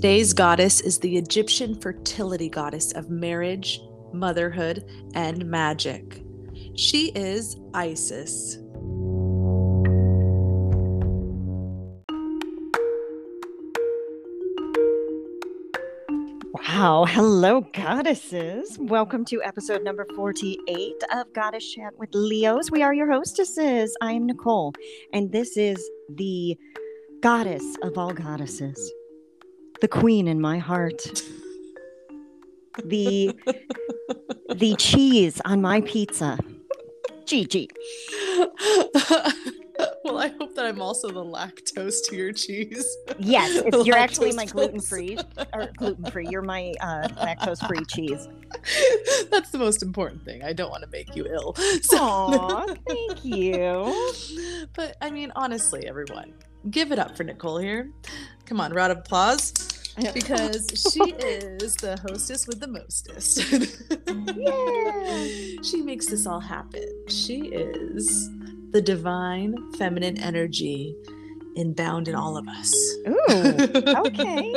Today's goddess is the Egyptian fertility goddess of marriage, motherhood, and magic. She is Isis. Wow. Hello, goddesses. Welcome to episode number 48 of Goddess Chat with Leos. We are your hostesses. I am Nicole, and this is the goddess of all goddesses, the queen in my heart, the the cheese on my pizza, Gigi. well, I hope that I'm also the lactose to your cheese. Yes, you're actually my gluten free or gluten free. You're my uh, lactose free cheese. That's the most important thing. I don't want to make you ill. So- Aw, thank you. but I mean, honestly, everyone, give it up for Nicole here. Come on, round of applause. Because she is the hostess with the mostest. Yay. she makes this all happen. She is the divine feminine energy inbound in all of us. Ooh, okay.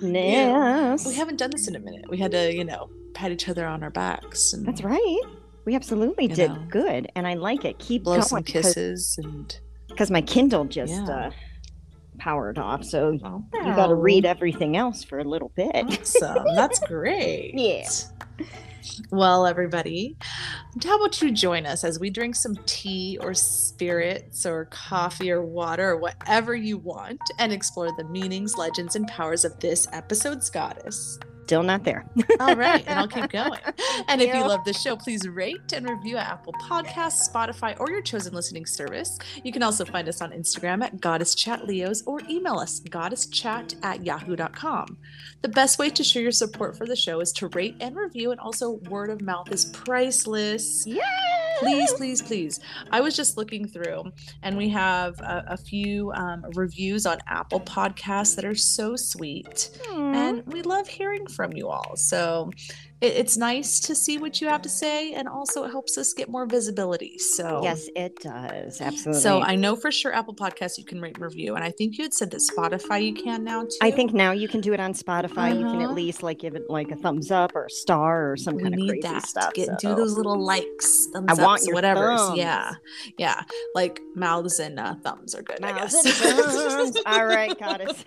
Yeah. Yes. We haven't done this in a minute. We had to, you know, pat each other on our backs and That's right. We absolutely did know. good, and I like it. Keep blow going some kisses and because my Kindle just Yeah. uh, powered off. So oh, you got to read everything else for a little bit. Awesome. That's great. Yeah. Well, everybody, how about you join us as we drink some tea or spirits or coffee or water or whatever you want and explore the meanings, legends, and powers of this episode's goddess. Still not there. All right, and I'll keep going. And if you love the show, please rate and review at Apple Podcasts, Spotify, or your chosen listening service. You can also find us on Instagram at Goddess Chat Leos or email us goddesschat at yahoo.com. The best way to show your support for the show is to rate and review, and also word of mouth is priceless. Yeah. Please, please, please. I was just looking through, and we have a, a few um, reviews on Apple Podcasts that are so sweet and we love hearing from you all. So it, it's nice to see what you have to say, and also it helps us get more visibility. So yes, it does. Absolutely. So I know for sure Apple Podcasts you can rate and review, and I think you had said that Spotify you can now too. I think now you can do it on Spotify. You can Uh-huh. at least like give it like a thumbs up or a star or some we kind of crazy that. stuff. Get, so- Do those little likes, thumbs I want your whatever. Yeah, yeah, like mouths and uh, thumbs are good. I guess. All right, goddesses.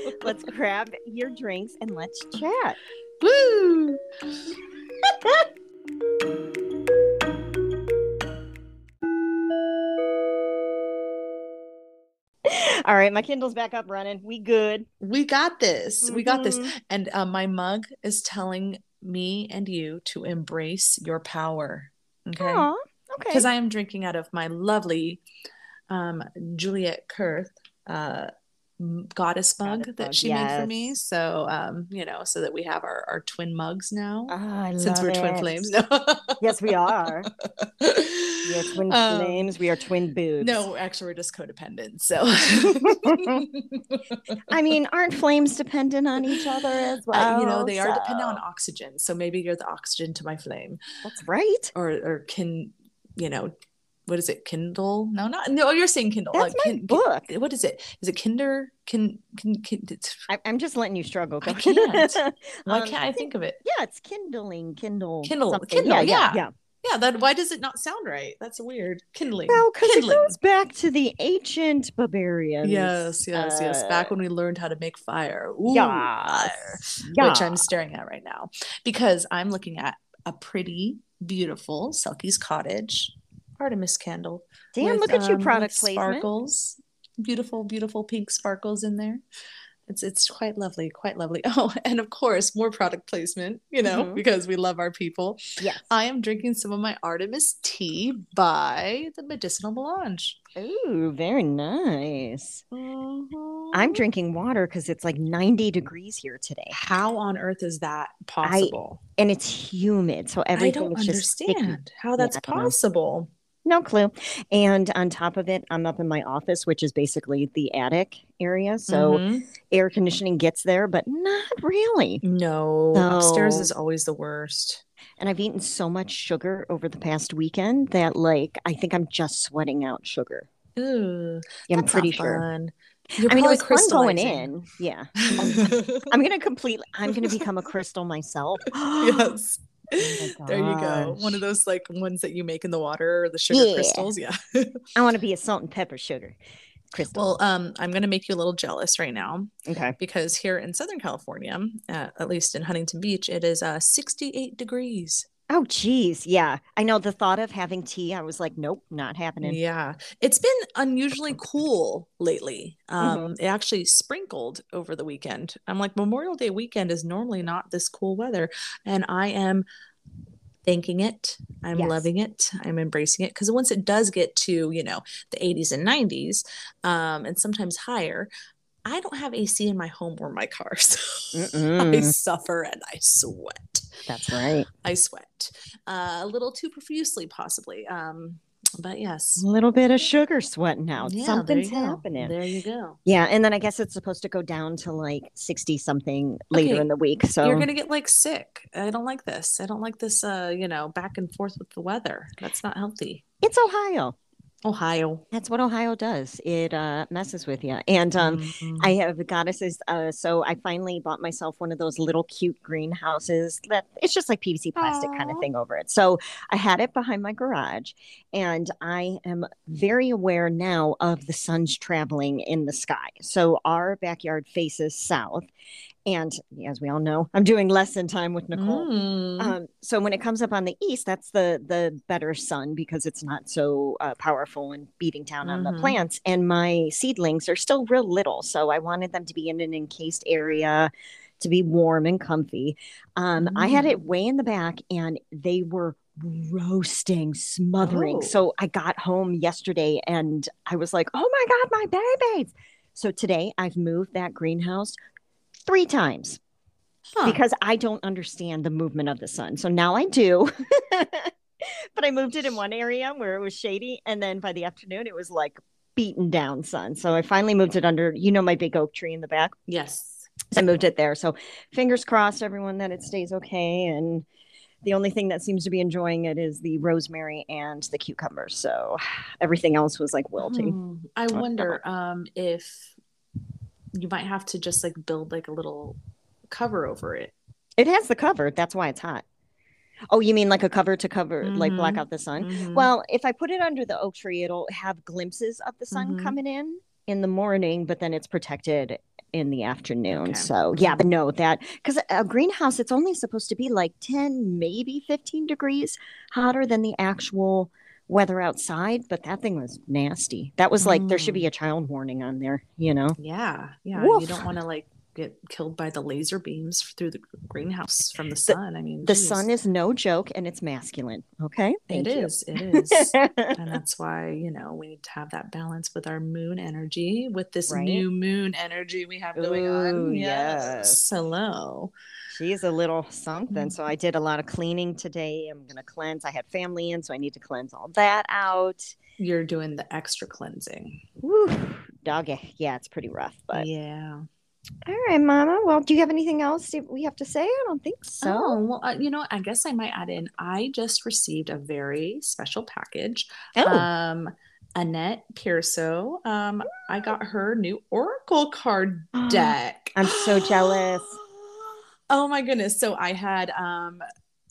Let's grab your drinks and let's chat. Woo! All right, my Kindle's back up running. We good. We got this. We got this. Mhm. And uh, my mug is telling me and you to embrace your power. Okay. Aw, okay. Because I am drinking out of my lovely um, Juliet Kurth uh, goddess mug Goddess that she made for me. So, um, you know, so that we have our, our twin mugs now. Ah, I since we're love twin flames. No. Yes, we are. We are twin Um, flames. We are twin boobs. No, actually, we're just codependent. So, I mean, aren't flames dependent on each other as well? Uh, you know, they are dependent on oxygen. So maybe you're the oxygen to my flame. That's right. or or can you know what is it kindle no not no you're saying kindle That's Uh, my kin- kin- book. what is it is it kinder can can, I, I'm just letting you struggle. I can't. why Um, can't i think of it Yeah, it's kindling, Kindle, Kindle, something. Kindle, yeah, yeah, yeah. yeah. yeah that why does it not sound right that's weird kindling Well, because it goes back to the ancient barbarians. yes yes yes uh, back when we learned how to make fire Ooh, Yes. fire. Yeah. which i'm staring at right now because i'm looking at a pretty beautiful selkie's cottage artemis candle Damn, with, look at you, um, product placement. Sparkles, beautiful, beautiful pink sparkles in there. It's it's quite lovely, quite lovely. Oh, and of course, more product placement. You know, Mhm. because we love our people. Yes. I am drinking some of my Artemis tea by the Medicinal Melange. Ooh, very nice. Mhm. I'm drinking water because it's like 90 degrees here today, How on earth is that possible? and it's humid, so everything. I, don't is just sticky. understand how that's I don't possible. No clue. And on top of it, I'm up in my office, which is basically the attic area. So Mhm. air conditioning gets there, but not really. no, upstairs is always the worst. And I've eaten so much sugar over the past weekend that, like, I think I'm just sweating out sugar. Ooh, Yeah, I'm pretty sure. fun. You're I mean, it was fun going in. Yeah. I'm gonna completely. I'm gonna become a crystal myself. yes. Oh There you go. One of those like ones that you make in the water or the sugar Yeah. crystals. Yeah. I want to be a salt and pepper sugar crystal. well, um, I'm gonna make you a little jealous right now okay. because here in Southern California, uh, at least in Huntington Beach, it is uh 68 degrees. Oh, geez. Yeah. I know the thought of having tea, I was like, nope, not happening. Yeah. It's been unusually cool lately. Um, Mhm. it actually sprinkled over the weekend. I'm like, Memorial Day weekend is normally not this cool weather. And I am thanking it. I'm Yes. loving it. I'm embracing it. Because once it does get to, you know, the 80s and 90s, um, and sometimes higher, I don't have AC in my home or my car. So I suffer and I sweat. That's right. I sweat. Uh, a little too profusely, possibly. Um, but yes. A little bit of sugar sweating out. Yeah, Something's happening. There you go. Yeah. And then I guess it's supposed to go down to like 60 something later Okay, in the week. So You're gonna get like sick. I don't like this. I don't like this. Uh, you know, back and forth with the weather. That's not healthy. it's Ohio. Ohio. That's what Ohio does. It uh, messes with you. And um, Mhm. I have goddesses. Uh, so I finally bought myself one of those little cute greenhouses that it's just like PVC plastic kind of thing over it. So I had it behind my garage, and I am very aware now of the sun's traveling in the sky. So our backyard faces south, and as we all know, I'm doing lesson time with Nicole. Mm. Um, so when it comes up on the east, that's the the better sun because it's not so uh, powerful and beating down on the Mhm. plants. And my seedlings are still real little, so I wanted them to be in an encased area to be warm and comfy. Um, I had it way in the back, and they were roasting, smothering. Oh. So I got home yesterday, and I was like, "Oh my god, my babies!" So today I've moved that greenhouse three times Huh. because I don't understand the movement of the sun. So now I do. but I moved it in one area where it was shady. And then by the afternoon, it was like beaten down sun. So I finally moved it under, you know, my big oak tree in the back. yes. So I moved it there. So fingers crossed, everyone, that it stays okay. And the only thing that seems to be enjoying it is the rosemary and the cucumbers. So everything else was like wilting. Hmm. I wonder um, if you might have to just like build like a little cover over it. It has the cover. That's why it's hot. Oh, you mean like a cover to cover, like block Mhm. out the sun? Mhm. Well, if I put it under the oak tree, it'll have glimpses of the sun Mhm. coming in in the morning, but then it's protected in the afternoon. Okay. So, yeah, but no, that because a greenhouse, it's only supposed to be like 10, maybe 15 degrees hotter than the actual weather outside. But that thing was nasty. That was like, there should Mm. be a child warning on there, you know? yeah, yeah. Woof. You don't want to like get killed by the laser beams through the greenhouse from the sun. I mean, The geez. sun is no joke and it's masculine. Okay. Thank It you. is. It is. and that's why you know we need to have that balance with our moon energy with this Right. new moon energy we have going Ooh, on yes. hello She's a little something. Mhm. So I did a lot of cleaning today. I'm going to cleanse. I had family in, so I need to cleanse all that out. you're doing the extra cleansing Woo, doggy. Yeah, it's pretty rough. But yeah all right, Mama. Well, do you have anything else we have to say? I don't think so. oh well uh, you know i guess i might add in i just received a very special package Oh, um annette Pearso, um i got her new oracle card deck I'm so jealous. Oh my goodness. So I had um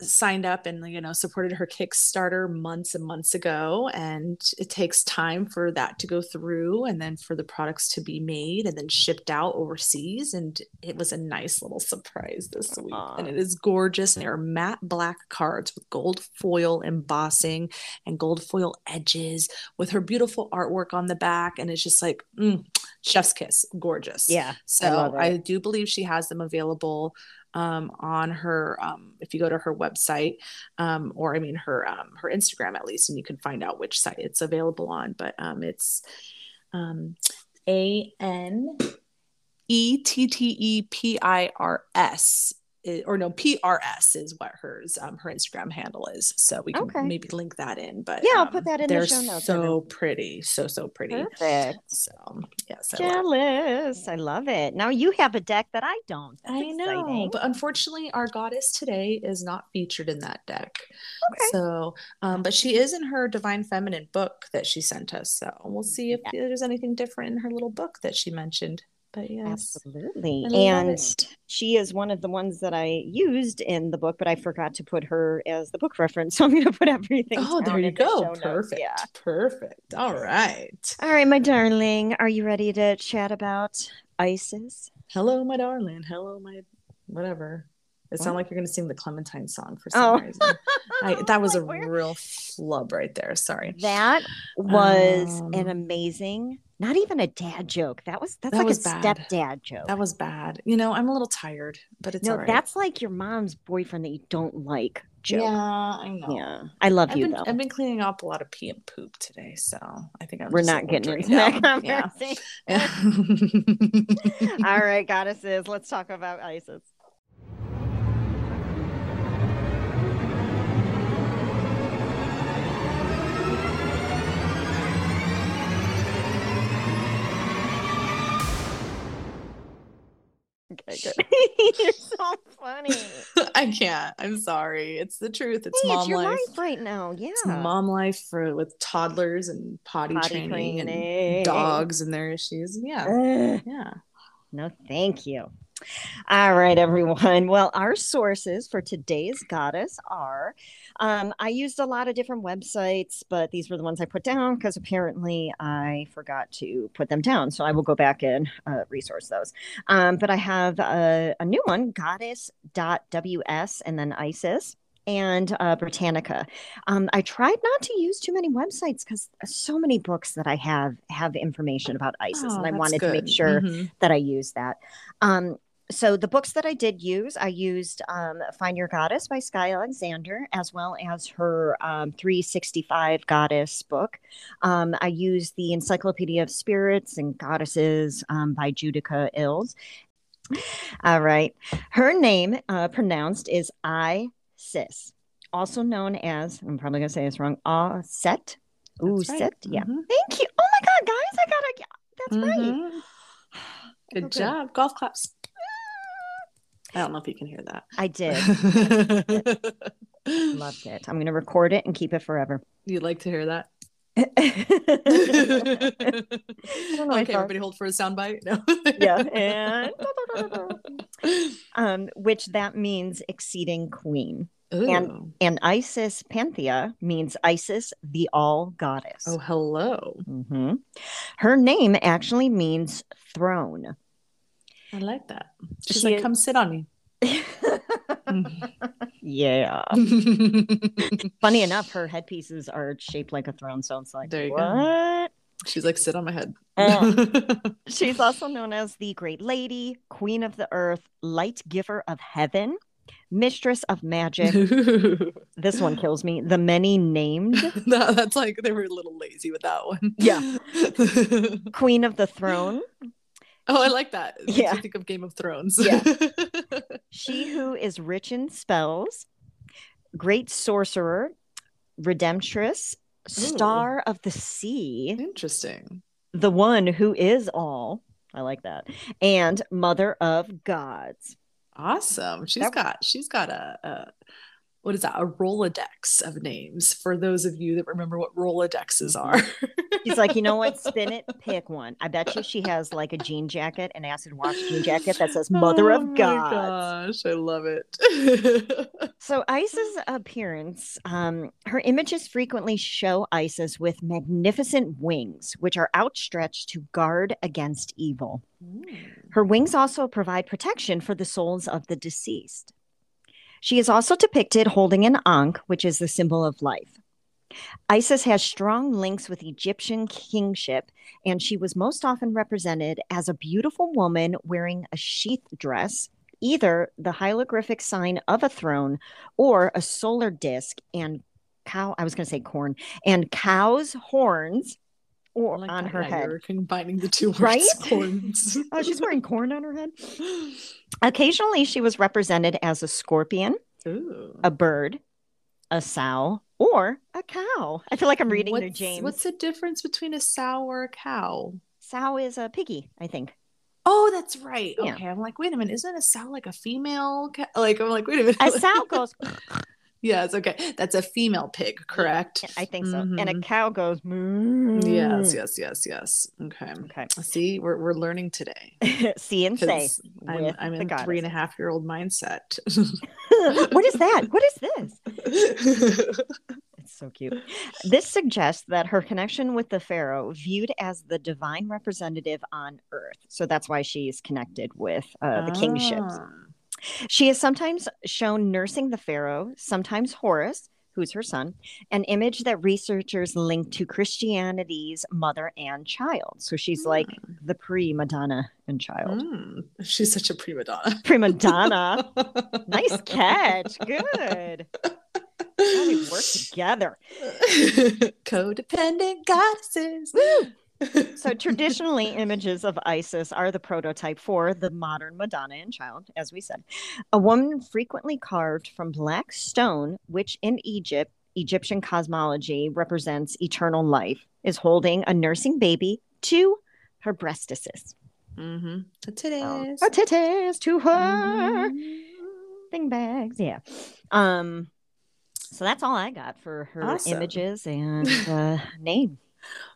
signed up and you know supported her Kickstarter months and months ago and it takes time for that to go through and then for the products to be made and then shipped out overseas and it was a nice little surprise this week Aw. and it is gorgeous and they are matte black cards with gold foil embossing and gold foil edges with her beautiful artwork on the back and it's just like mm, chef's kiss gorgeous yeah. so love I, do believe she has them available um, on her, um, if you go to her website, um, or I mean her um, her Instagram at least, and you can find out which site it's available on. But um, it's um, A N E T T E P I R S or no PRS is what hers um her Instagram handle is. So we can Okay. maybe link that in. But Yeah, I'll um, put that in the show notes, So pretty, so so pretty. Perfect. So yes, I love Jealous. I love it. Now you have a deck that I don't. That's I know, exciting. but unfortunately, our goddess today is not featured in that deck. Okay. So, um, but she is in her Divine Feminine book that she sent us. So we'll see if there's anything different in her little book that she mentioned. But yes, Absolutely. And it. she is one of the ones that I used in the book, but I forgot to put her as the book reference. So I'm going to put everything. oh, there you in the go. Perfect. Yeah. Perfect. All right. All right, my darling. Are you ready to chat about Isis? Hello, my darling. Hello, my whatever. It sounded What? like you're going to sing the Clementine song for some Oh. reason. I, that was a real flub right there. Sorry. That was an Um, amazing, not even a dad joke. That was that's That like was a bad. stepdad joke. That was bad. You know, I'm a little tired, but it's no, all right. that's like your mom's boyfriend that you don't like joke. Yeah, I know. Yeah. I love I've you been, though. I've been cleaning up a lot of pee and poop today, so I think I'm We're just not getting into that down. Yeah. Yeah. All right, goddesses, let's talk about Isis. You're so funny. I can't. I'm sorry. It's the truth. It's Hey, mom it's life. life right now. Yeah. It's mom life for with toddlers and potty, Potty training, training. and dogs and their issues. Yeah. Ugh. Yeah. No, thank you. All right, everyone. Well, our sources for today's goddess are um, I used a lot of different websites, but these were the ones I put down because apparently I forgot to put them down. So I will go back and uh, resource those. Um, but I have a, a new one goddess.ws and then Isis and uh, Britannica. Um, I tried not to use too many websites because so many books that I have have information about ISIS, Oh, and I wanted to make good. sure Mhm. that I use that. Um, so the books that I did use, I used um, Find Your Goddess by Skye Alexander, as well as her um, 365 Goddess book. Um, I used the Encyclopedia of Spirits and Goddesses um, by Judika Illes. All right. Her name uh, pronounced is Isis, also known as, I'm probably going to say this wrong, Ah Set. Ooh, right. Set. Yeah. Mhm. Thank you. Oh my God, guys, I got to, that's right. Mhm. Good Okay. job. Golf claps. I don't know if you can hear that. I did. Loved it. I'm going to record it and keep it forever. You'd like to hear that? yeah, okay, I thought- everybody hold for a soundbite. No. Yeah. And um, which that means exceeding queen. Ooh. And Isis Panthea means Isis, the all goddess. Oh, hello. Mm-hmm. Her name actually means throne. I like that. She's She like, is- come sit on me. yeah. Funny enough, her headpieces are shaped like a throne, so it's like, There you what? go. She's like, sit on my head. Uh. She's also known as the Great Lady, Queen of the Earth, Light Giver of Heaven, Mistress of Magic. This one kills me. The Many Named, No, that's like they were a little lazy with that one. Yeah. Queen of the Throne, oh, I like that. It Yeah. me think of Game of Thrones. Yeah. She Who is Rich in Spells, Great Sorcerer, Redemptress, Star of the Sea, Interesting. the One Who is All. I like that. And Mother of Gods. Awesome. She's That- got she's got a, a what is that? A Rolodex of names for those of you that remember what Rolodexes are. he's like, you know what? Spin it, pick one. I bet you she has like a jean jacket, an acid wash jean jacket that says Mother of God. Oh of my Gosh, I love it. So Isis' appearance, um, her images frequently show Isis with magnificent wings, which are outstretched to guard against evil. Her wings also provide protection for the souls of the deceased. She is also depicted holding an ankh, which is the symbol of life. Isis has strong links with Egyptian kingship, and she was most often represented as a beautiful woman wearing a sheath dress, either the hieroglyphic sign of a throne or a solar disc and cow, I was going to say corn, and cow's horns or like on her head. You're combining the two words. Right? Corns. Oh, she's wearing corn on her head. Occasionally, she was represented as a scorpion, Ooh. a bird, a sow, or a cow. I feel like I'm reading their What's- James. What's the difference between a sow or a cow? Sow is a piggy, I think. Oh, that's right. Yeah. Okay, I'm like, wait a minute, isn't a sow like a female? Like, I'm like, wait a minute. A sow goes, yes, okay, that's a female pig, correct? I think so. And a Mhm. cow goes, moo. Yes, yes, yes, yes. Okay. Okay. See, we're we're learning today. See and say. I'm I'm in three and a half year old mindset. what is that? What is this? It's so cute. This suggests that her connection with the pharaoh viewed as the divine representative on earth. So that's why she's connected with uh, the kingships. She is sometimes shown nursing the pharaoh, sometimes Horus, who's her son, an image that researchers link to Christianity's mother and child. So she's like the pre Madonna and child. Mm, she's such a prima donna. Prima donna. nice catch. Good. How we work together. Codependent goddesses. So traditionally, images of Isis are the prototype for the modern Madonna and Child, as we said. A woman frequently carved from black stone, which in Egypt, Egyptian cosmology represents eternal life, is holding a nursing baby to her breastises. mm-hmm. The titties. Titties to her. Mhm. Thing bags. Yeah. Um, so that's all I got for her Awesome. images and uh, name.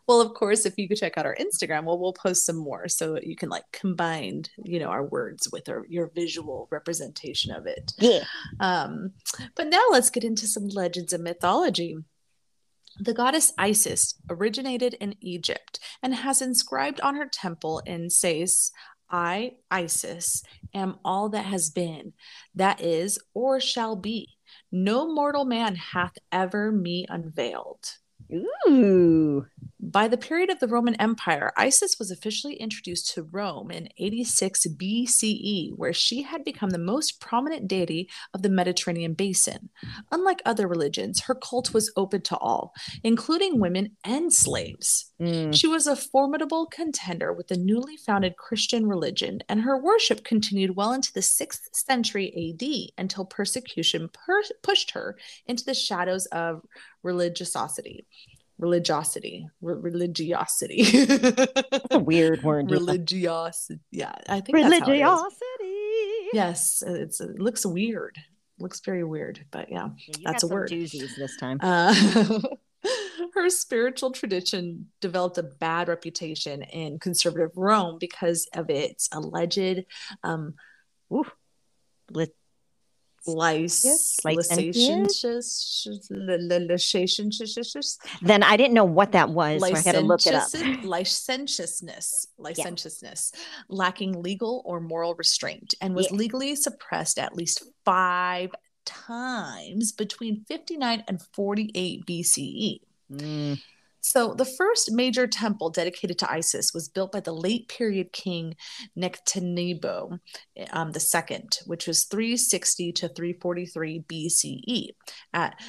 Well, of course, if you could check out our Instagram, well, we'll post some more so that you can like combine, you know, our words with our, your visual representation of it. Yeah. Um, but now let's get into some legends and mythology. The goddess Isis originated in Egypt and has inscribed on her temple in Sais, I, Isis, am all that has been, that is, or shall be. No mortal man hath ever me unveiled. Ooh. By the period of the Roman Empire, Isis was officially introduced to Rome in 86 BCE, where she had become the most prominent deity of the Mediterranean basin. Unlike other religions, her cult was open to all, including women and slaves. Mm. She was a formidable contender with the newly founded Christian religion, and her worship continued well into the 6th century AD until persecution per- pushed her into the shadows of religiosity. Religiosity. Re- religiosity. That's a weird word. religiosity. Yeah, I think that's how it. Religiosity. Yes, it's, it looks weird. looks very weird, but yeah. That's a word. Doozies this time. Uh, her spiritual tradition developed a bad reputation in conservative Rome because of its alleged um, Ooh. Licentious, licentiousness, then I didn't know what that was, so I had to look it up. licentiousness, licentiousness, lacking legal or moral restraint, and was Yeah. legally suppressed at least five times between 59 and 48 BCE. Mm. So, the first major temple dedicated to Isis was built by the late period king Nectanebo um, II, which was 360 to 343 BCE at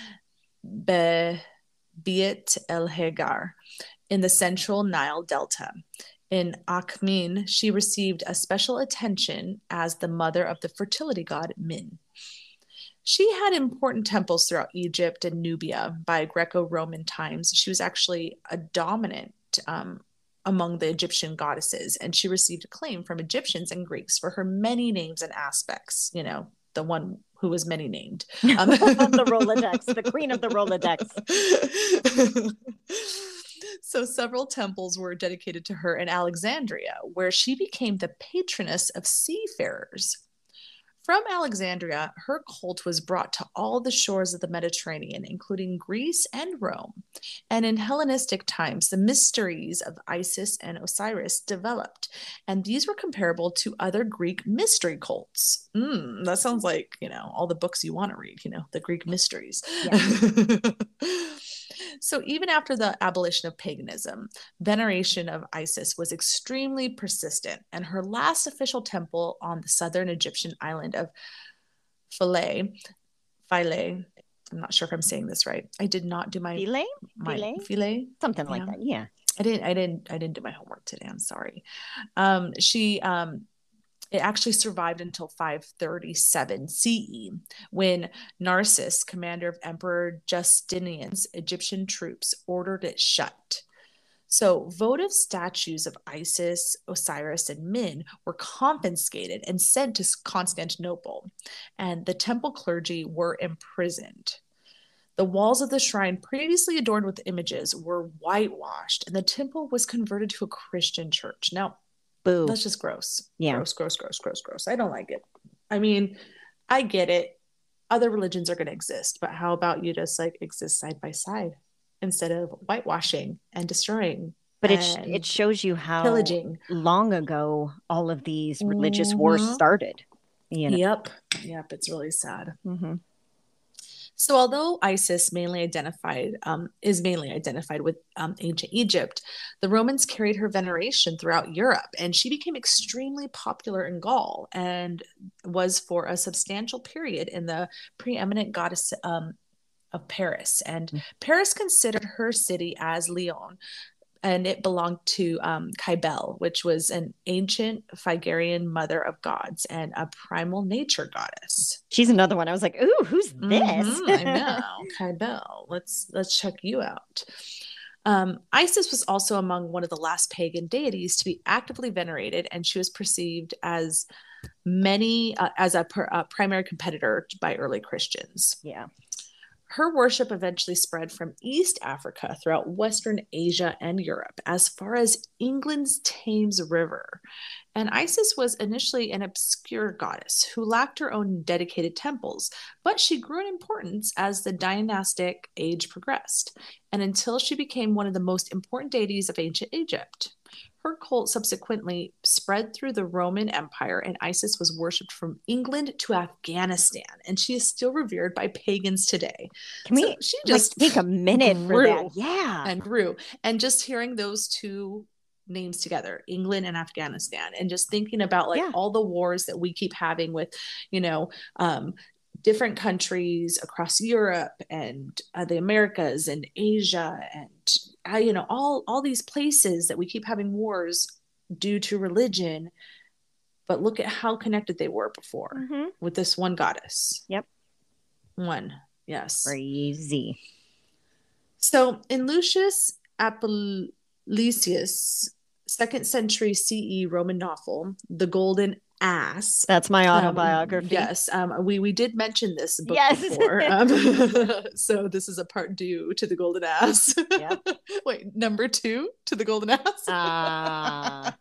Be- Beit el Hagar in the central Nile Delta. In Akhmin, she received a special attention as the mother of the fertility god Min. She had important temples throughout Egypt and Nubia by Greco Roman times. She was actually a dominant um, among the Egyptian goddesses, and she received acclaim from Egyptians and Greeks for her many names and aspects. You know, the one who was many named. Um, the Rolodex, the queen of the Rolodex. so several temples were dedicated to her in Alexandria, where she became the patroness of seafarers. From Alexandria, her cult was brought to all the shores of the Mediterranean, including Greece and Rome. And in Hellenistic times, the mysteries of Isis and Osiris developed, and these were comparable to other Greek mystery cults. Mm, that sounds like, you know, all the books you want to read, you know, the Greek mysteries. so even after the abolition of paganism, veneration of Isis was extremely persistent, and her last official temple on the southern Egyptian island of Philae, Philae, I'm not sure if I'm saying this right. I did not do my Filet? my Philae? Philae. Something like that. Yeah. I didn't I didn't I didn't do my homework today. I'm sorry. Um, she um, it actually survived until 537 CE when Narses, commander of Emperor Justinian's Egyptian troops, ordered it shut. So, votive statues of Isis, Osiris, and Min were confiscated and sent to Constantinople, and the temple clergy were imprisoned. The walls of the shrine, previously adorned with images, were whitewashed, and the temple was converted to a Christian church. Now, Boo. that's just gross. Yeah. Gross, gross, gross, gross, gross. I don't like it. I mean, I get it. Other religions are going to exist, but how about you just like exist side by side instead of whitewashing and destroying? But it, and it shows you how pillaging. long ago all of these religious wars Mhm. started. You know? Yep. Yep. It's really sad. Mhm. So, although Isis mainly identified um, is mainly identified with um, ancient Egypt, the Romans carried her veneration throughout Europe, and she became extremely popular in Gaul and was for a substantial period in the preeminent goddess um, of Paris. And Mm. Paris considered her city as Lyon, and it belonged to um, Cybele, which was an ancient Phrygian mother of gods and a primal nature goddess. She's another one. I was like, ooh, who's this? Mhm, I know, Kybel. Let's let's check you out. Um, Isis was also among one of the last pagan deities to be actively venerated, and she was perceived as many uh, as a, per, a primary competitor by early Christians. yeah. Her worship eventually spread from East Africa throughout Western Asia and Europe, as far as England's Thames River. And Isis was initially an obscure goddess who lacked her own dedicated temples, but she grew in importance as the dynastic age progressed, and until she became one of the most important deities of ancient Egypt. Her cult subsequently spread through the Roman Empire, and Isis was worshipped from England to Afghanistan, and she is still revered by pagans today. Can we So she like just take a minute for that? Yeah. and grew. And just hearing those two names together, England and Afghanistan, and just thinking about like Yeah. all the wars that we keep having with, you know, um, different countries across Europe and uh, the Americas and Asia and uh, you know all all these places that we keep having wars due to religion. But look at how connected they were before Mhm. with this one goddess. Yep. One. Yes. Crazy. So in Lucius Apuleius, second century CE Roman novel, The Golden Ass. That's my um, autobiography. yes, um, we we did mention this book Yes. before. Um, so this is a part due to the Golden Ass. Yep. Wait, number two to the Golden Ass. Ah.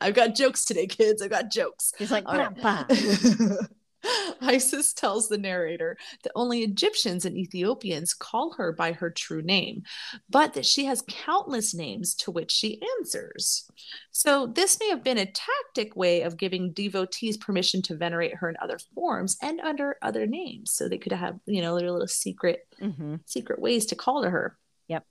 I've got jokes today, kids. I've got jokes. He's like, right. Isis tells the narrator that only Egyptians and Ethiopians call her by her true name, but that she has countless names to which she answers. So, this may have been a tactic way of giving devotees permission to venerate her in other forms and under other names. So they could have, you know, their little secret Mhm. secret ways to call to her. Yep.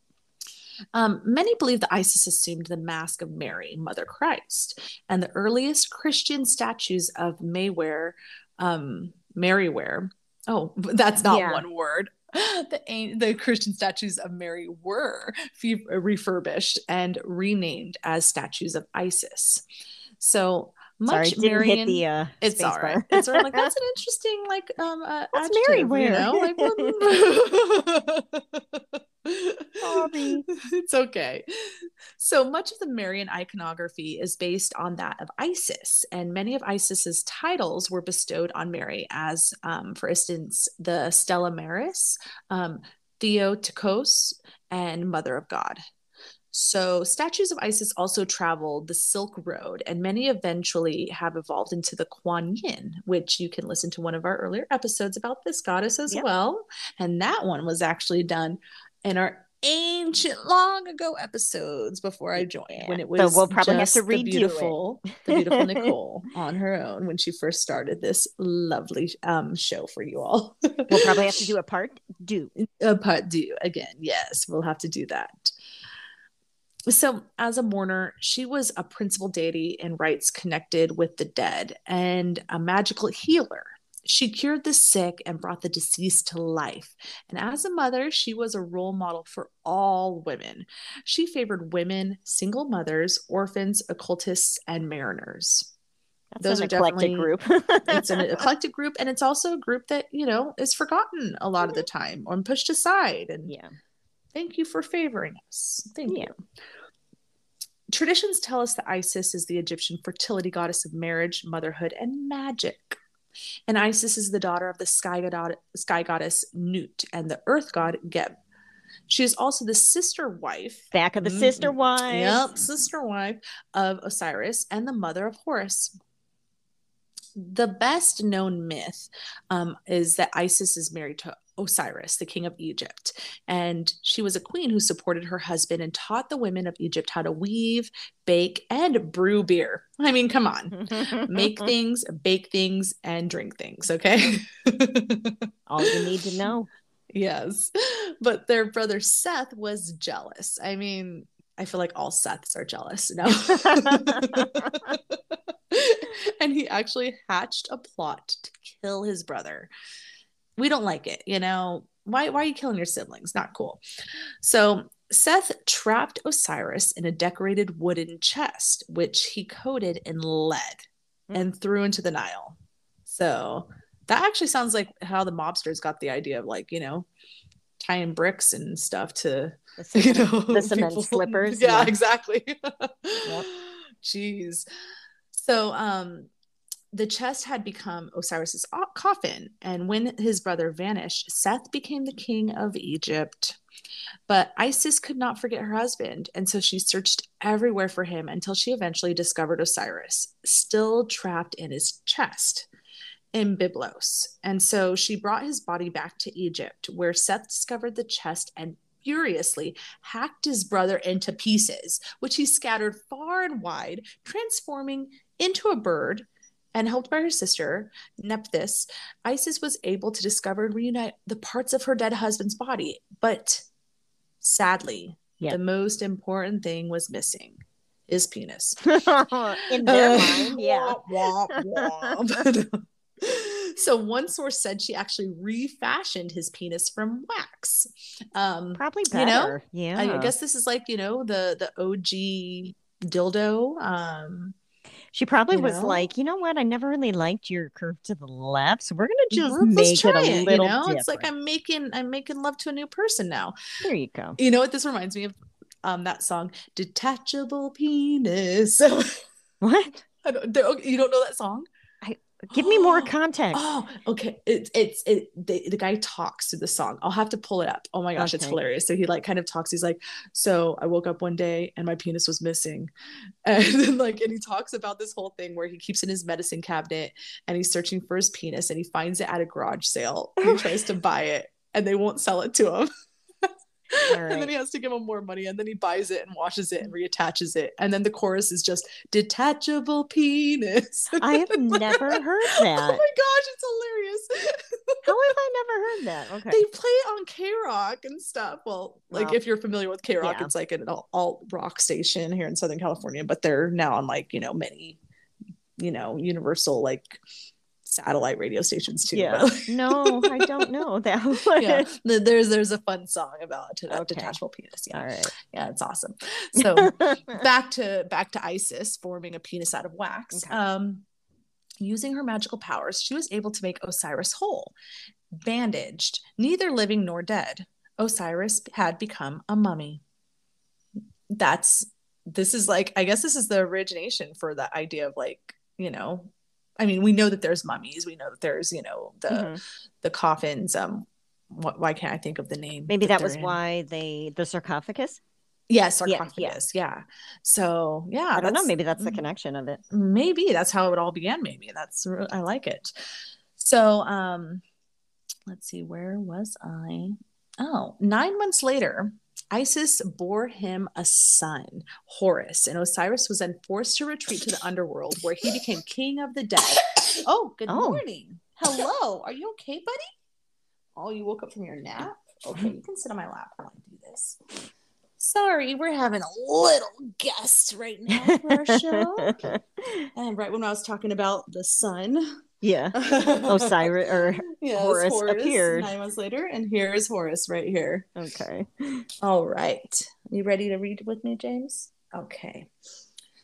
Um, many believe that Isis assumed the mask of Mary, Mother Christ, and the earliest Christian statues of Mayware, um, Maryware. Oh, that's not Yeah. one word. The, the Christian statues of Mary were fe- refurbished and renamed as statues of Isis. So Sorry, much didn't Marian, the uh, it's all right. It's all right. like that's an interesting like um uh, What's adjective, Mary you know? Like, Sorry. it's okay. So much of the Marian iconography is based on that of Isis, and many of Isis's titles were bestowed on Mary, as, um, for instance, the Stella Maris, um, Theotokos, and Mother of God. So, statues of Isis also traveled the Silk Road, and many eventually have evolved into the Kuan Yin, which you can listen to one of our earlier episodes about this goddess as Yep. well. And that one was actually done in our ancient long ago episodes before I joined Yeah. when it So was we'll probably have to the redo it. beautiful the beautiful Nicole on her own when she first started this lovely um show for you all. We'll probably have to do a part do. a part do again. Yes, we'll have to do that. So, as a mourner, she was a principal deity in rites connected with the dead and a magical healer. She cured the sick and brought the deceased to life. And as a mother, she was a role model for all women. She favored women, single mothers, orphans, occultists, and mariners. That's Those an are eclectic definitely- group. It's an eclectic group, and it's also a group that, you know, is forgotten a lot of the mm-hmm. time or pushed aside. And yeah. thank you for favoring us. Thank Yeah. you. Traditions tell us that Isis is the Egyptian fertility goddess of marriage, motherhood, and magic. And Isis is the daughter of the sky, god- sky goddess Nut and the earth god Geb. She is also the sister wife. Back of the Mm, sister wives. Yep, sister wife of Osiris and the mother of Horus. The best known myth um, is that Isis is married to Osiris, the king of Egypt. And she was a queen who supported her husband and taught the women of Egypt how to weave, bake, and brew beer. I mean, come on. Make things, bake things, and drink things, okay? All you need to know. Yes. But their brother Seth was jealous. I mean, I feel like all Seths are jealous. No. and he actually hatched a plot to kill his brother. We don't like it, you know. Why why are you killing your siblings? Not cool. So Seth trapped Osiris in a decorated wooden chest, which he coated in lead and threw into the Nile. So that actually sounds like how the mobsters got the idea of like, you know, tying bricks and stuff to The you know the cement people- slippers. yeah, exactly Yep. jeez so um the chest had become osiris's coffin and when his brother vanished seth became the king of egypt but isis could not forget her husband and so she searched everywhere for him until she eventually discovered osiris still trapped in his chest in Byblos. And so she brought his body back to Egypt, where Seth discovered the chest and furiously hacked his brother into pieces, which he scattered far and wide, transforming into a bird. And helped by her sister, Nephthys, Isis was able to discover and reunite the parts of her dead husband's body. But sadly, Yeah. the most important thing was missing his penis. In their Uh, mind, yeah. womp, womp, womp. so one source said she actually refashioned his penis from wax. Um, Probably You know, better. yeah. I guess this is like you know the the OG dildo. Um, she probably you was know? like, you know what? I never really liked your curve to the left, so we're gonna just let's make it try a little You know, different. it's like I'm making I'm making love to a new person now. There you go. You know what this reminds me of? Um, that song, "Detachable Penis." What? I don't, don't- you don't know that song? Give me more context. Oh, okay. It's it's it. The, the guy talks to the song. I'll have to pull it up. Oh my gosh, it's hilarious. So he like kind of talks. He's like, so I woke up one day and my penis was missing, and then like and he talks about this whole thing where he keeps in his medicine cabinet and he's searching for his penis and he finds it at a garage sale. And he tries to buy it and they won't sell it to him. All And then he has to give him more money, and then he buys it and washes it and reattaches it, and then the chorus is just detachable penis. I have never heard that. Oh my gosh, it's hilarious. How have I never heard that? Okay. They play it on K Rock and stuff. Well, like Wow. if you're familiar with KROQ, Yeah. it's like an alt rock station here in Southern California, but they're now on like, you know, many, you know, universal like satellite radio stations too. yeah. No, I don't know that one. yeah, there's there's a fun song about a Okay. detachable penis. Yeah, All right. yeah, it's awesome. So back to back to Isis forming a penis out of wax. Okay. Um, using her magical powers, she was able to make Osiris whole, bandaged, neither living nor dead. Osiris had become a mummy. That's this is like I guess this is the origination for the idea of like you know, I mean we know that there's mummies, we know that there's you know the Mhm. the coffins. Um, what, why can't I think of the name? Maybe that they're was in? why they the sarcophagus. Yes, Yeah, yeah. sarcophagus. Yeah. So yeah, I don't know. Maybe that's the mm, connection of it. Maybe that's how it all began. Maybe that's I like it. So um, let's see. Where was I? Oh, nine months later, Isis bore him a son, Horus, and Osiris was then forced to retreat to the underworld, where he became king of the dead. Oh, good Oh. morning. Hello. Are you okay, buddy? Oh, you woke up from your nap? Okay, you can sit on my lap while I do this. Sorry, we're having a little guest right now for our show. And right when I was talking about the sun, Yeah. Osiris or Yes, Horus appeared. nine months later, and here is Horus right here. okay. All right. You ready to read with me, James? Okay.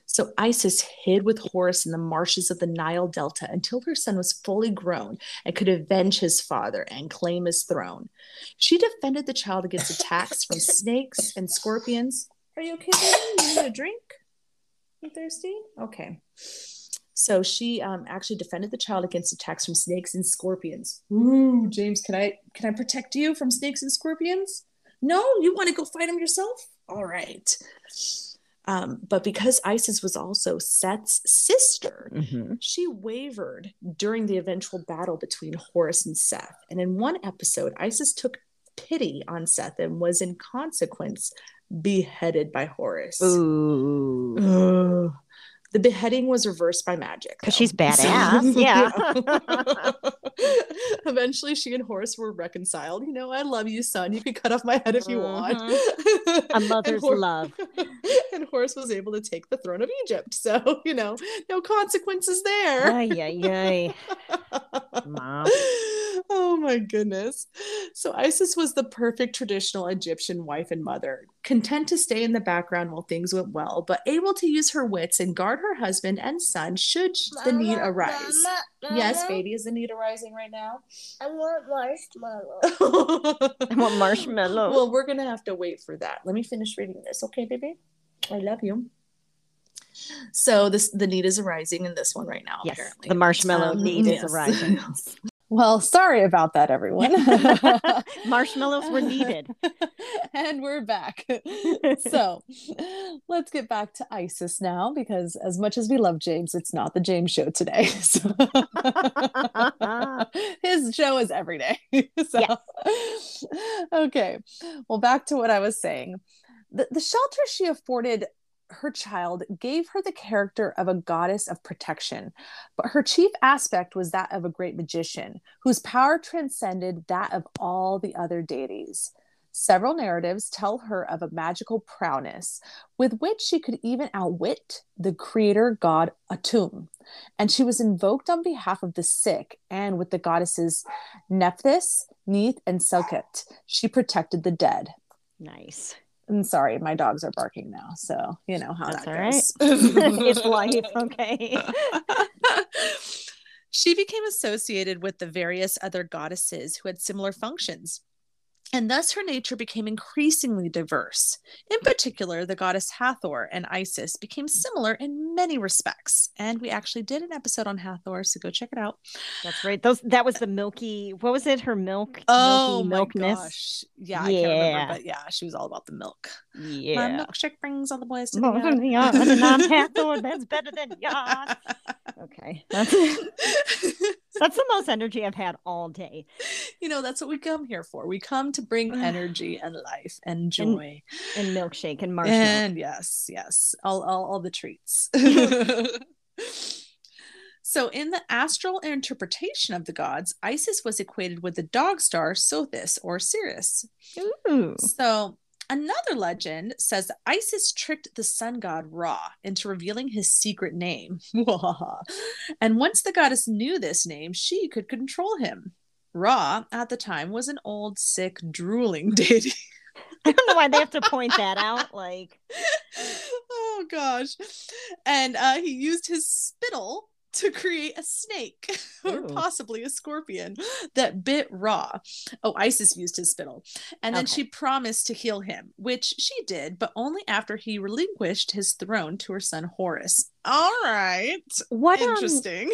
So Isis hid with Horus in the marshes of the Nile Delta until her son was fully grown and could avenge his father and claim his throne. She defended the child against attacks from snakes and scorpions. Are you okay, baby? You need a drink? You thirsty? Okay. So she um, actually defended the child against attacks from snakes and scorpions. Ooh, James, can I can I protect you from snakes and scorpions? No, you want to go fight them yourself? All right. Um, but because Isis was also Seth's sister, Mhm. she wavered during the eventual battle between Horus and Seth. And in one episode, Isis took pity on Seth and was in consequence beheaded by Horus. Ooh. Ugh. The beheading was reversed by magic. Because she's badass, yeah. Eventually, she and Horus were reconciled. You know, I love you, son. You can cut off my head if you want. Mm-hmm. A And mother's Hor- love. and Horus was able to take the throne of Egypt. So, you know, no consequences there. Ay, ay, ay. Mom. Oh my goodness. So Isis was the perfect traditional Egyptian wife and mother, content to stay in the background while things went well, but able to use her wits and guard her husband and son should the need arise. Mama, Yes, baby, is the need arising right now? I want marshmallow. I want marshmallow. well, we're gonna have to wait for that. Let me finish reading this, okay, baby? I love you. So this the need is arising in this one right now. yes, apparently. the marshmallow Um, need is arising. Well, sorry about that, everyone. Marshmallows were needed. and we're back. so let's get back to ISIS now, because as much as we love James, it's not the James show today. So- His show is every day. so, okay. Well, back to what I was saying. The, the shelter she afforded her child gave her the character of a goddess of protection, but her chief aspect was that of a great magician whose power transcended that of all the other deities. Several narratives tell her of a magical prowess with which she could even outwit the creator god Atum. And she was invoked on behalf of the sick, and with the goddesses Nephthys, Neith, and Selket, she protected the dead. nice. I'm sorry, my dogs are barking now, so you know how That's that all right. goes. it's life, okay. she became associated with the various other goddesses who had similar functions. And thus her nature became increasingly diverse. In particular, the goddess Hathor and Isis became similar in many respects. And we actually did an episode on Hathor, so go check it out. That's right. Those that was the milky. What was it? Her milk. Oh milky my gosh. Yeah, I can't Yeah. remember, but yeah, she was all about the milk. My Yeah. milkshake brings all the boys to the yard. yard, Hathor, That's better than yard. Okay, that's that's the most energy I've had all day. you know, that's what we come here for. We come to bring energy and life and joy. And milkshake and marshmallow. And yes, yes, all, all, all the treats. so, in the astral interpretation of the gods, Isis was equated with the dog star Sothis or Sirius. Ooh. So, another legend says Isis tricked the sun god Ra into revealing his secret name. and once the goddess knew this name, she could control him. Ra, at the time, was an old, sick, drooling deity. I don't know why they have to point that out. Like, oh gosh. And uh, he used his spittle to create a snake or Ooh. possibly a scorpion that bit Ra. Oh, Isis used his spittle. And then Okay. she promised to heal him, which she did, but only after he relinquished his throne to her son Horus. All right. what? Um, Interesting.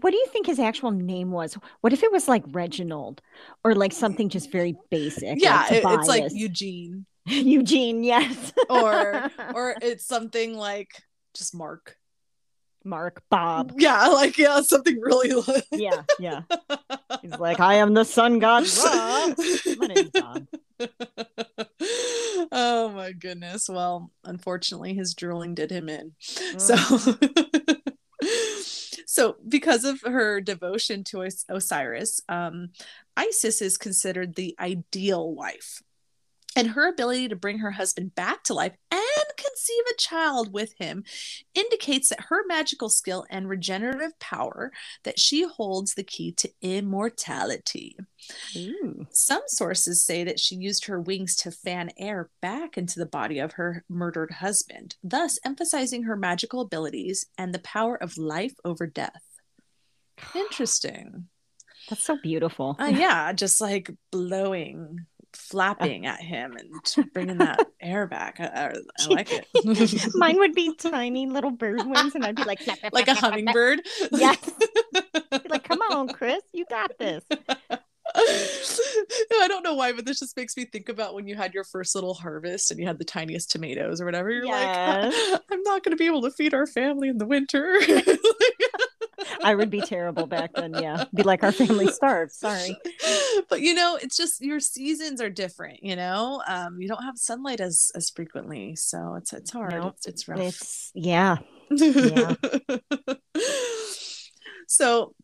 what do you think his actual name was? What if it was like Reginald, or like something just very basic? yeah, it- it's like Eugene. Eugene. Yes. Or- Or it's something like just Mark. Mark Bob. Yeah, like yeah, something really Yeah, yeah. He's like, I am the sun god Ra. My name's Bob. oh my goodness. Well, unfortunately, his drooling did him in. Mm. So, so because of her devotion to Os- Osiris, um, Isis is considered the ideal wife. And her ability to bring her husband back to life and conceive a child with him indicates that her magical skill and regenerative power that she holds the key to immortality. Ooh. Some sources say that she used her wings to fan air back into the body of her murdered husband, thus emphasizing her magical abilities and the power of life over death. Interesting. That's so beautiful. Uh, yeah, just like blowing, flapping at him and bringing that air back. I, I, I like it. Mine would be tiny little bird wings, and I'd be like, flap, flap, like a flap, flap. hummingbird. Yes. Like, come on, Chris, you got this. I don't know why, but this just makes me think about when you had your first little harvest and you had the tiniest tomatoes or whatever. You're Yes. like, I'm not going to be able to feed our family in the winter. I would be terrible back then. Yeah, be like our family starved. Sorry. but you know, it's just your seasons are different. You know, um, you don't have sunlight as as frequently, so it's it's hard. No, it's, it's rough. It's yeah. yeah. so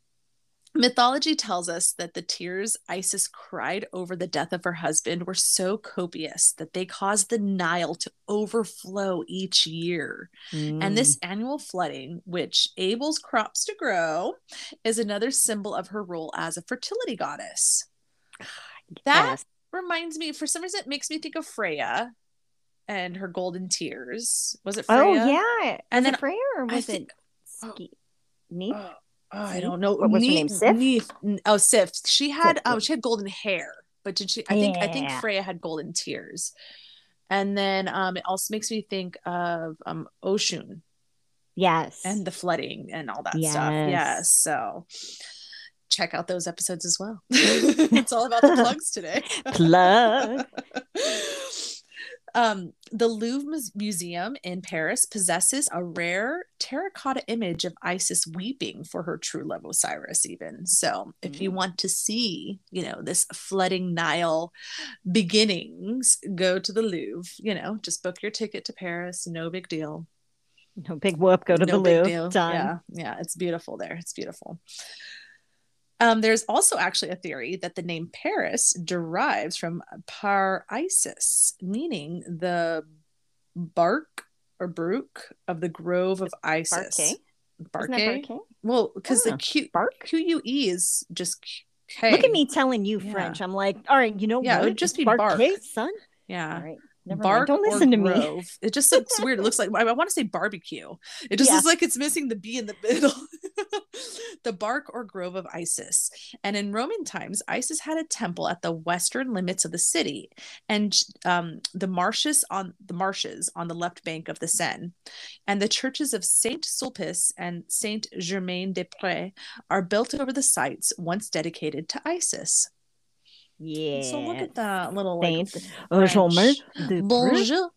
mythology tells us that the tears Isis cried over the death of her husband were so copious that they caused the Nile to overflow each year. Mm. And this annual flooding, which enables crops to grow, is another symbol of her role as a fertility goddess. That Yes. reminds me, for some reason, it makes me think of Freya and her golden tears. Was it Freya? Oh Freya? yeah. And was then it Freya or I was think- it Ski? Oh, oh, I don't know. What was her name, Sif? Oh, Sif. She had Sif, oh, she had golden hair, but did she? I think I think Freya had golden tears. And then um, it also makes me think of um, Oshun Yes. and the flooding and all that stuff. Yes. Yes. So check out those episodes as well. it's all about the plugs today. plug. Um, the Louvre Museum in Paris possesses a rare terracotta image of Isis weeping for her true love Osiris, even. So, if you Mm. want to see, you know, this flooding Nile beginnings, go to the Louvre. You know, just book your ticket to Paris. No big deal. No big whoop. Go to no the Louvre. deal. Done. Yeah, yeah, it's beautiful there. It's beautiful. Um, there's also actually a theory that the name Paris derives from Par-Isis, meaning the bark or brook of the grove of Isis. Barke? Isn't Barke? that Barke? Well, because Ah, the Q Bark? Q U E is just K. Look at me telling you Yeah. French. I'm like, all right, you know Yeah, it what? would just be bark. Barquet, son. Yeah. All right. Never bark mind. Don't or listen to me. grove. It just looks weird. It looks like I, want to say barbecue. It just Yeah. looks like it's missing the B in the middle. the bark or grove of Isis. And in Roman times, Isis had a temple at the western limits of the city, and um, the marshes on the marshes on the left bank of the Seine, and the churches of Saint Sulpice and Saint Germain des Prés are built over the sites once dedicated to Isis. Yeah. So look at that little like, Saint Germain French. Bonjour.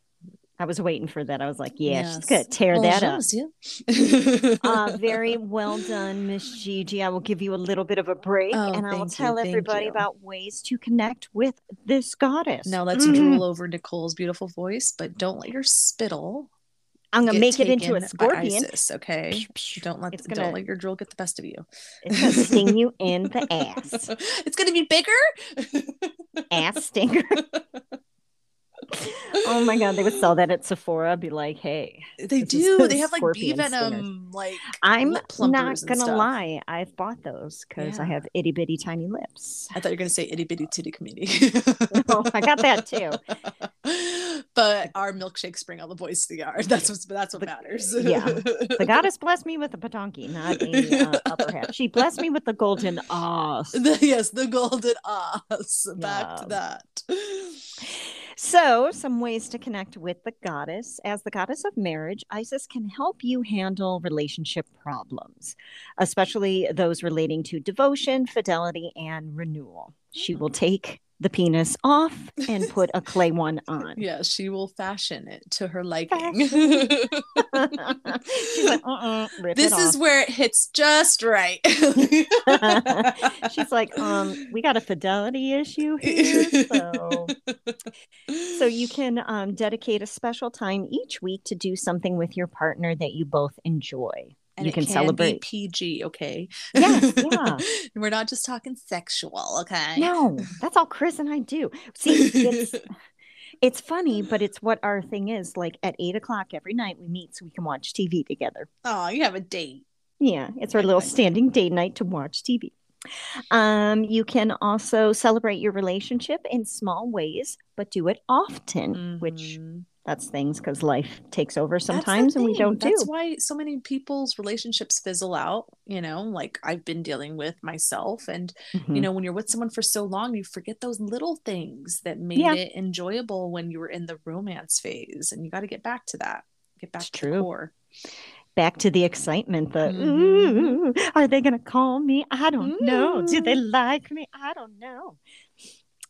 I was waiting for that. I was like, yeah, she's gonna tear that up. Bonjour, uh, very well done, Miss Gigi. I will give you a little bit of a break Oh, and I will thank you, tell everybody you. about ways to connect with this goddess. Now let's Mhm. drool over Nicole's beautiful voice, but don't let your spittle I'm gonna make it into taken a scorpion. ISIS, okay? Don't let It's don't let your drool get the best of you. It's gonna sting you in the ass. it's gonna be bigger. Ass stinger. Oh my god, they would sell that at Sephora. Be like, hey, They do. They have like bee venom, like I'm not gonna lie. I've bought those because I have itty bitty tiny lips. I thought you were gonna say itty bitty titty committee. No, oh, I got that too. But our milkshakes bring all the boys to the yard. That's what's that's what The- matters. yeah. The goddess blessed me with a patonki, not a uh, upper half. She blessed me with the golden ass. The- yes, the golden ass. Back to that. So, some ways to connect with the goddess. As the goddess of marriage, Isis can help you handle relationship problems, especially those relating to devotion, fidelity, and renewal. She will take the penis off and put a clay one on. Yeah, she will fashion it to her liking. She's like, uh-uh, rip this is where it hits just right. She's like, um, we got a fidelity issue here. So, so you can um, dedicate a special time each week to do something with your partner that you both enjoy. And you can be celebrate. PG, okay? Yes, yeah. We're not just talking sexual, okay? No, that's all Chris and I do. See, it's It's funny, but it's what our thing is. Like at eight o'clock every night, we meet so we can watch TV together. Oh, you have a date. Yeah, it's our little standing date night to watch TV. Um, you can also celebrate your relationship in small ways, but do it often, which Mhm. That's things because life takes over sometimes and we don't That's do. why so many people's relationships fizzle out. You know, like I've been dealing with myself, and Mhm. you know, when you're with someone for so long, you forget those little things that made Yeah. it enjoyable when you were in the romance phase, and you got to get back to that. Get back It's to true. the core. Back to the excitement, the Mhm. ooh, are they gonna call me? I don't know. Do they like me? I don't know.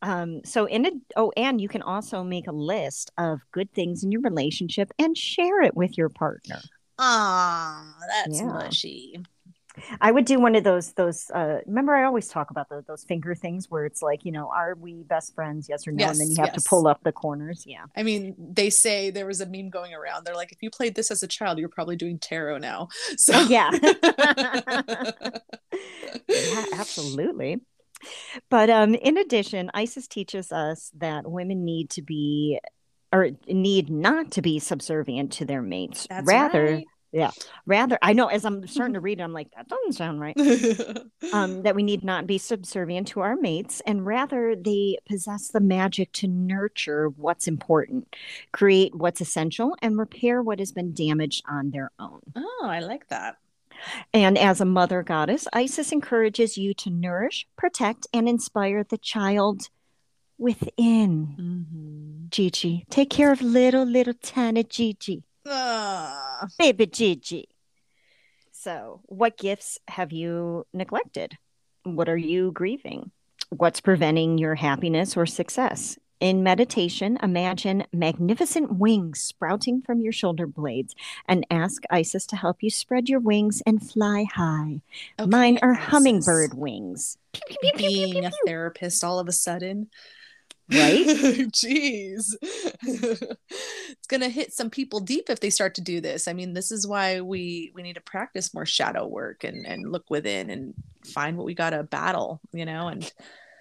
Um, so in a oh, and you can also make a list of good things in your relationship and share it with your partner. Ah, that's Yeah. mushy. I would do one of those those uh remember I always talk about the, those finger things where it's like, you know, are we best friends? Yes or no? and then you have yes. to pull up the corners. Yeah. I mean, they say there was a meme going around. They're like, if you played this as a child, you're probably doing tarot now. So yeah. yeah, absolutely. But um, in addition, ISIS teaches us that women need to be or need not to be subservient to their mates. That's rather, right. rather, I know as I'm starting to read, it, I'm like, that doesn't sound right. Um, that we need not be subservient to our mates, and rather they possess the magic to nurture what's important, create what's essential, and repair what has been damaged on their own. oh, I like that. And as a mother goddess, Isis encourages you to nourish, protect, and inspire the child within. Mm-hmm. Gigi, take care of little, little tiny Gigi, Ah, baby Gigi. So, what gifts have you neglected? What are you grieving? What's preventing your happiness or success? In meditation, imagine magnificent wings sprouting from your shoulder blades and ask Isis to help you spread your wings and fly high. Mine are Isis. hummingbird wings. Being a therapist all of a sudden. Right? Jeez. it's gonna hit some people deep if they start to do this. I mean, this is why we we need to practice more shadow work and and look within and find what we gotta battle, you know, and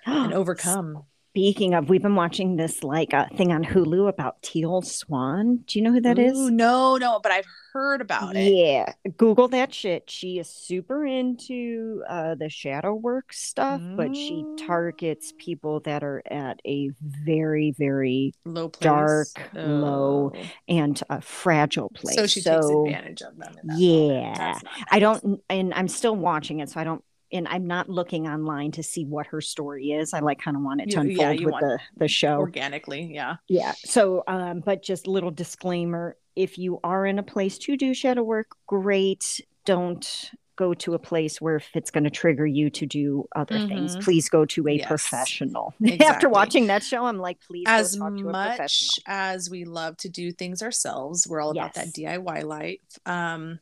and overcome. Speaking of, we've been watching this like uh, thing on Hulu about Teal Swan. Do you know who that is? Ooh, no, no, but I've heard about it. Yeah, Google that shit. She is super into uh, the shadow work stuff, but she Mm. targets people that are at a very, very Low place. Dark, low, Oh. and uh, fragile place. So she takes advantage of them. Yeah. not I don't, and I'm still watching it, so I don't. And I'm not looking online to see what her story is. I like kind of want it to You- unfold you with the the show. organically, yeah. Yeah. So, um, but just little disclaimer: if you are in a place to do shadow work, great. Don't go to a place where if it's going to trigger you to do other things. Mhm. Please go to a Yes. professional. Exactly. After watching that show, I'm like, please as go talk to a much professional. as we love to do things ourselves we're all about that diy life um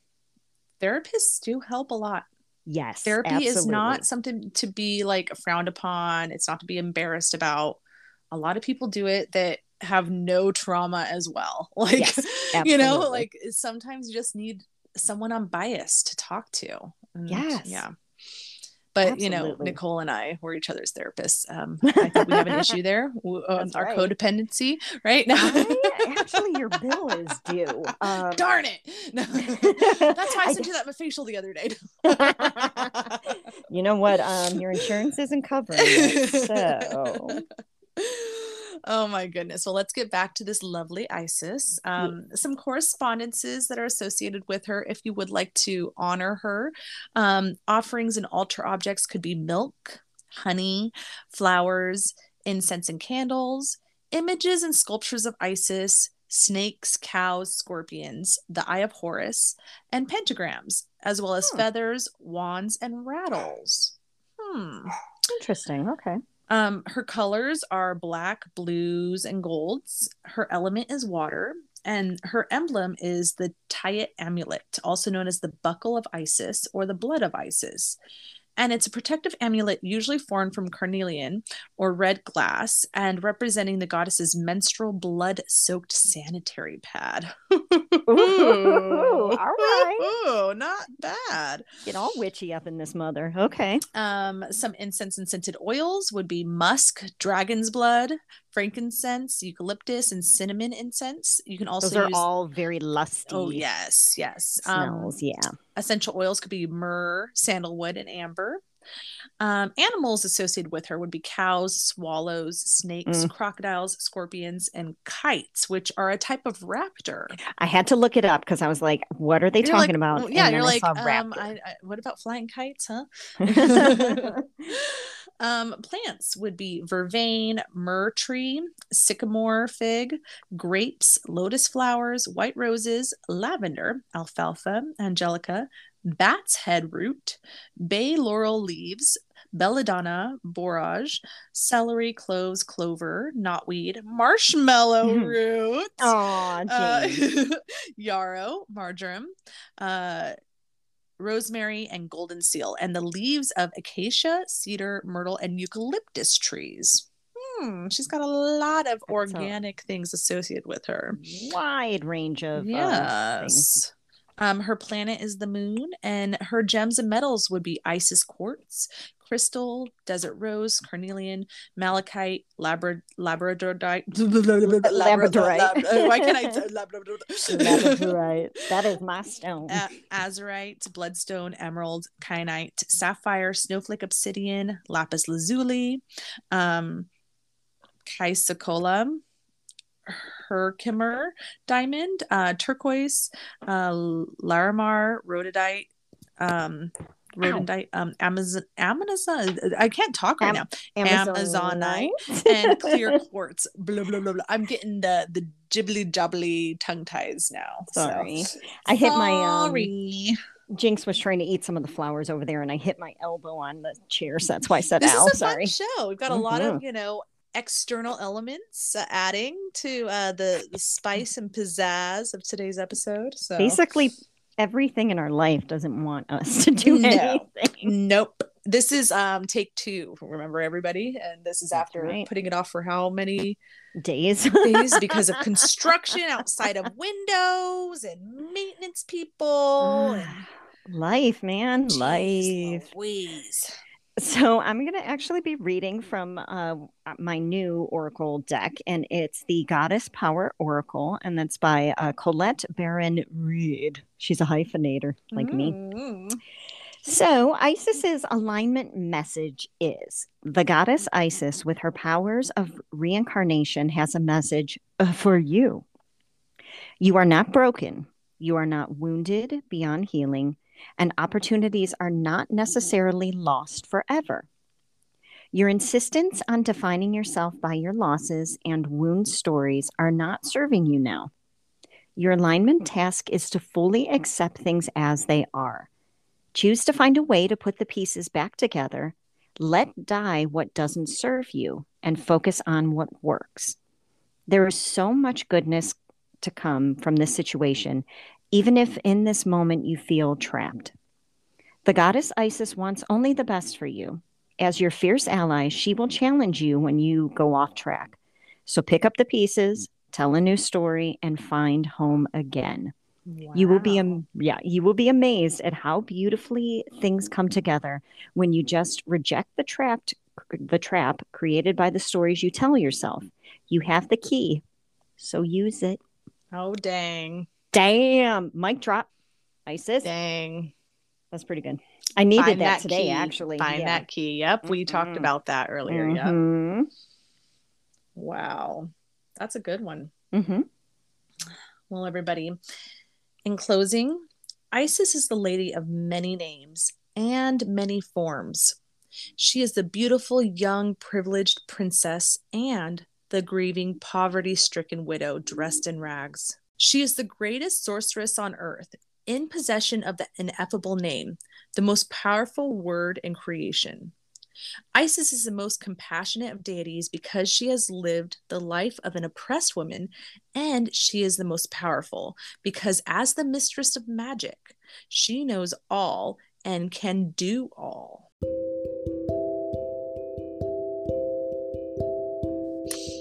therapists do help a lot Yes, therapy is not something to be like frowned upon. It's not to be embarrassed about. A lot of people do it that have no trauma as well. Like Yes, you know like sometimes you just need someone unbiased to talk to. And, Yes. yeah but you know nicole and i were each other's therapists um i think we have an issue there uh, our right. codependency right I- actually, your bill is due. Um, darn it no. that's why i I sent you that facial the other day you know what? Um, your insurance isn't covering it, so Oh my goodness. Well, let's get back to this lovely Isis. Um, Some correspondences that are associated with her if you would like to honor her. Um, offerings and altar objects could be milk, honey, flowers, incense and candles, images and sculptures of Isis, snakes, cows, scorpions, the Eye of Horus, and pentagrams, as well as Hmm. feathers, wands, and rattles. Hmm. interesting. Okay. Um, her colors are black, blues, and golds. Her element is water, and her emblem is the Tayet amulet, also known as the buckle of Isis or the blood of Isis. And it's a protective amulet usually formed from carnelian or red glass and representing the goddess's menstrual blood soaked sanitary pad. Ooh, all right. Ooh, not bad. Get all witchy up in this mother. Okay. Um, some incense and scented oils would be musk, dragon's blood, frankincense, eucalyptus, and cinnamon incense. You can also Those are use. all very lusty oh yes, yes. Um, smells. yeah. essential oils could be myrrh, sandalwood, and amber. Um, animals associated with her would be cows, swallows, snakes, Mm. crocodiles, scorpions, and kites, which are a type of raptor. I had to look it up because I was like, what are they You're talking like, about? well, yeah, And you're like, I um. I, I, what about flying kites, huh? um, plants would be vervain, myrrh tree, sycamore fig, grapes, lotus flowers, white roses, lavender, alfalfa, angelica, bat's head root, bay laurel leaves, belladonna, borage, celery, cloves, clover, knotweed, marshmallow root, Aw, uh, yarrow, marjoram, uh, rosemary, and golden seal, and the leaves of acacia, cedar, myrtle, and eucalyptus trees. Hmm, she's got a lot of a- organic things associated with her. wide range of yes. Um, her planet is the moon, and her gems and metals would be Isis quartz, crystal, desert rose, carnelian, malachite, labra- labradorite. Labradorite. Lab- why can't I labradorite? Labradorite. That is my stone. A- azurite, bloodstone, emerald, kyanite, sapphire, snowflake obsidian, lapis lazuli, um, chrysocolla, herkimer diamond, uh, turquoise, uh, larimar, rhododite, um, rhododite, um, Amazon, Amazon. I can't talk right Am- now. Amazonite and clear quartz. Blah blah blah blah. I'm getting the the jibbly jubbly tongue ties now. so. Sorry. I hit my um, Sorry. Jinx was trying to eat some of the flowers over there, and I hit my elbow on the chair, so that's why I said this "ow." is a Sorry. fun show. We've got a lot of you know external elements uh, adding to uh, the the spice and pizzazz of today's episode. So Basically, everything in our life doesn't want us to do No. anything. nope. This is um take two. Remember everybody, and this is That's after right. putting it off for how many Days. days because of construction outside of windows and maintenance people. and- life, man, Jeez life. Louise. So I'm going to actually be reading from uh, my new Oracle deck, and it's the Goddess Power Oracle, and that's by uh, Colette Baron Reed. She's a hyphenator, like me. Mm. So, Isis's alignment message is the goddess Isis, with her powers of reincarnation, has a message uh, for you. You are not broken. You are not wounded beyond healing, and opportunities are not necessarily lost forever. Your insistence on defining yourself by your losses and wound stories are not serving you now. Your alignment task is to fully accept things as they are. Choose to find a way to put the pieces back together. Let die what doesn't serve you and focus on what works. There is so much goodness to come from this situation, even if in this moment you feel trapped. The goddess Isis wants only the best for you. As your fierce ally, she will challenge you when you go off track. So pick up the pieces, tell a new story, and find home again. You will be am- yeah, you will be amazed at how beautifully things come together when you just reject the trapped the trap created by the stories you tell yourself. You have the key, so use it. Oh dang. Damn, mic drop. Isis. Dang. That's pretty good. I needed Find that, today key. actually. Find yeah. that key. Yep. We talked about that earlier. Yep. Mhm. Wow. That's a good one. Mhm. Well, everybody, in closing, Isis is the lady of many names and many forms. She is the beautiful, young, privileged princess and the grieving, poverty stricken widow dressed in rags. She is the greatest sorceress on earth, in possession of the ineffable name, the most powerful word in creation. Isis is the most compassionate of deities because she has lived the life of an oppressed woman, and she is the most powerful because, as the mistress of magic, she knows all and can do all.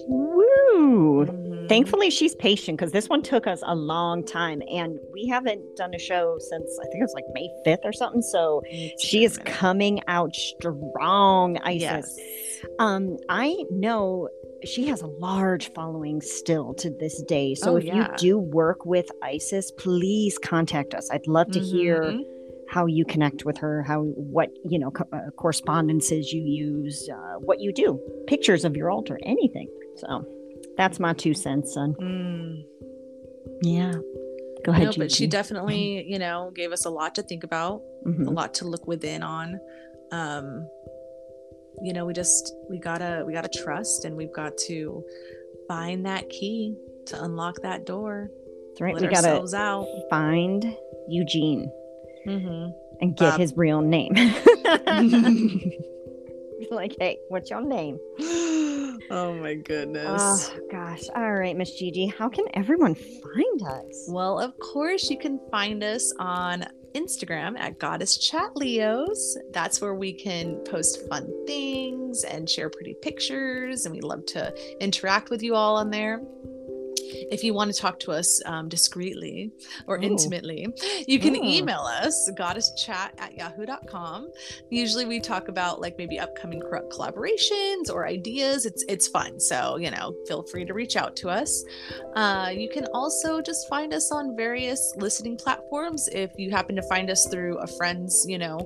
Woo! Mhm. Thankfully, she's patient because this one took us a long time, and we haven't done a show since I think it was like May fifth or something. So she is coming out strong, Isis. Yes. Um, I know she has a large following still to this day. So Oh, if yeah. you do work with Isis, please contact us. I'd love to hear Mhm. how you connect with her, how what you know co- uh, correspondences you use, uh, what you do, pictures of your altar, anything. So that's my two cents, son. Mm. Yeah, go ahead. No, but she definitely, you know, gave us a lot to think about, a Mhm. lot to look within on. Um, you know, we just we gotta we gotta trust, and we've got to find that key to unlock that door. That's right. We gotta out. find Eugene Mm-hmm. and get Bob. his real name. like, hey, what's your name? Oh my goodness. Oh gosh. All right, Miss Gigi. How can everyone find us? Well, of course, you can find us on Instagram at Goddess Chat Leos. That's where we can post fun things and share pretty pictures, and we love to interact with you all on there. If you want to talk to us um, discreetly or Ooh. intimately, you can Ooh. email us goddesschat at yahoo.com. Usually we talk about like maybe upcoming collaborations or ideas. It's it's fun. So, you know, feel free to reach out to us. Uh, you can also just find us on various listening platforms. If you happen to find us through a friend's, you know,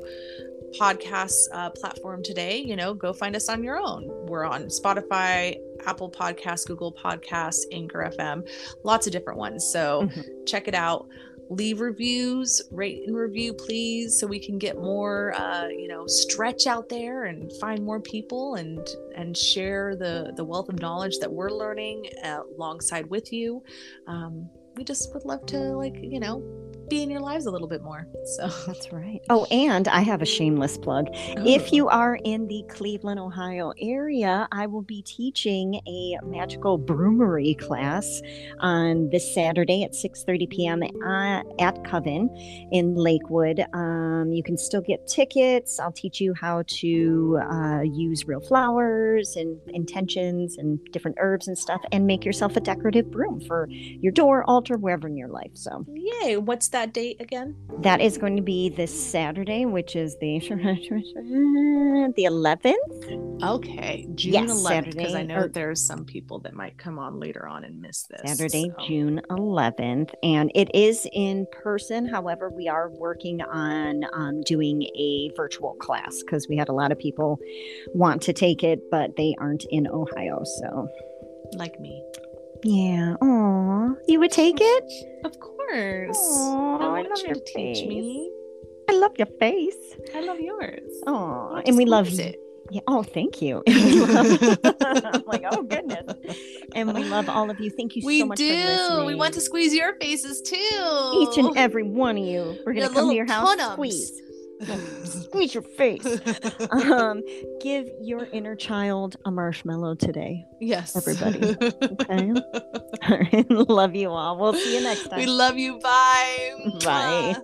podcast uh, platform today, you know, go find us on your own. We're on Spotify, Apple Podcasts, Google Podcasts, Anchor FM, lots of different ones. So Mhm. check it out. Leave reviews, rate and review, please, so we can get more, uh, you know, stretch out there and find more people and and share the the wealth of knowledge that we're learning uh, alongside with you. Um, we just would love to, like, you know, be in your lives a little bit more. So, That's right. Oh, and I have a shameless plug. If you are in the Cleveland, Ohio area, I will be teaching a magical broomery class on this Saturday at 6:30 p.m. uh, at Coven in Lakewood. Um, you can still get tickets. I'll teach you how to uh, use real flowers and intentions and different herbs and stuff, and make yourself a decorative broom for your door, altar, wherever in your life. So yay! What's that date again? that is going to be this Saturday, which is the the 11th. Okay, June Yes, 11th, because I know or- there's some people that might come on later on and miss this. Saturday, so. June 11th, and it is in person. However, we are working on um, doing a virtual class because we had a lot of people want to take it, but they aren't in Ohio. So, like me. yeah. Aw, you would take it? Of course. Aw, I I want love you to teach face. me. I love your face. I love yours. Oh, and we just love you. it. Yeah. Oh, thank you. We I'm like, oh goodness. And we love all of you. Thank you We so much for do. We want to squeeze your faces too. each and every one of you. We're gonna Your come to your house, squeeze, squeeze your face. Um, give your inner child a marshmallow today. yes, everybody. Okay. All right. Love you all. We'll see you next time. we love you. Bye. Bye.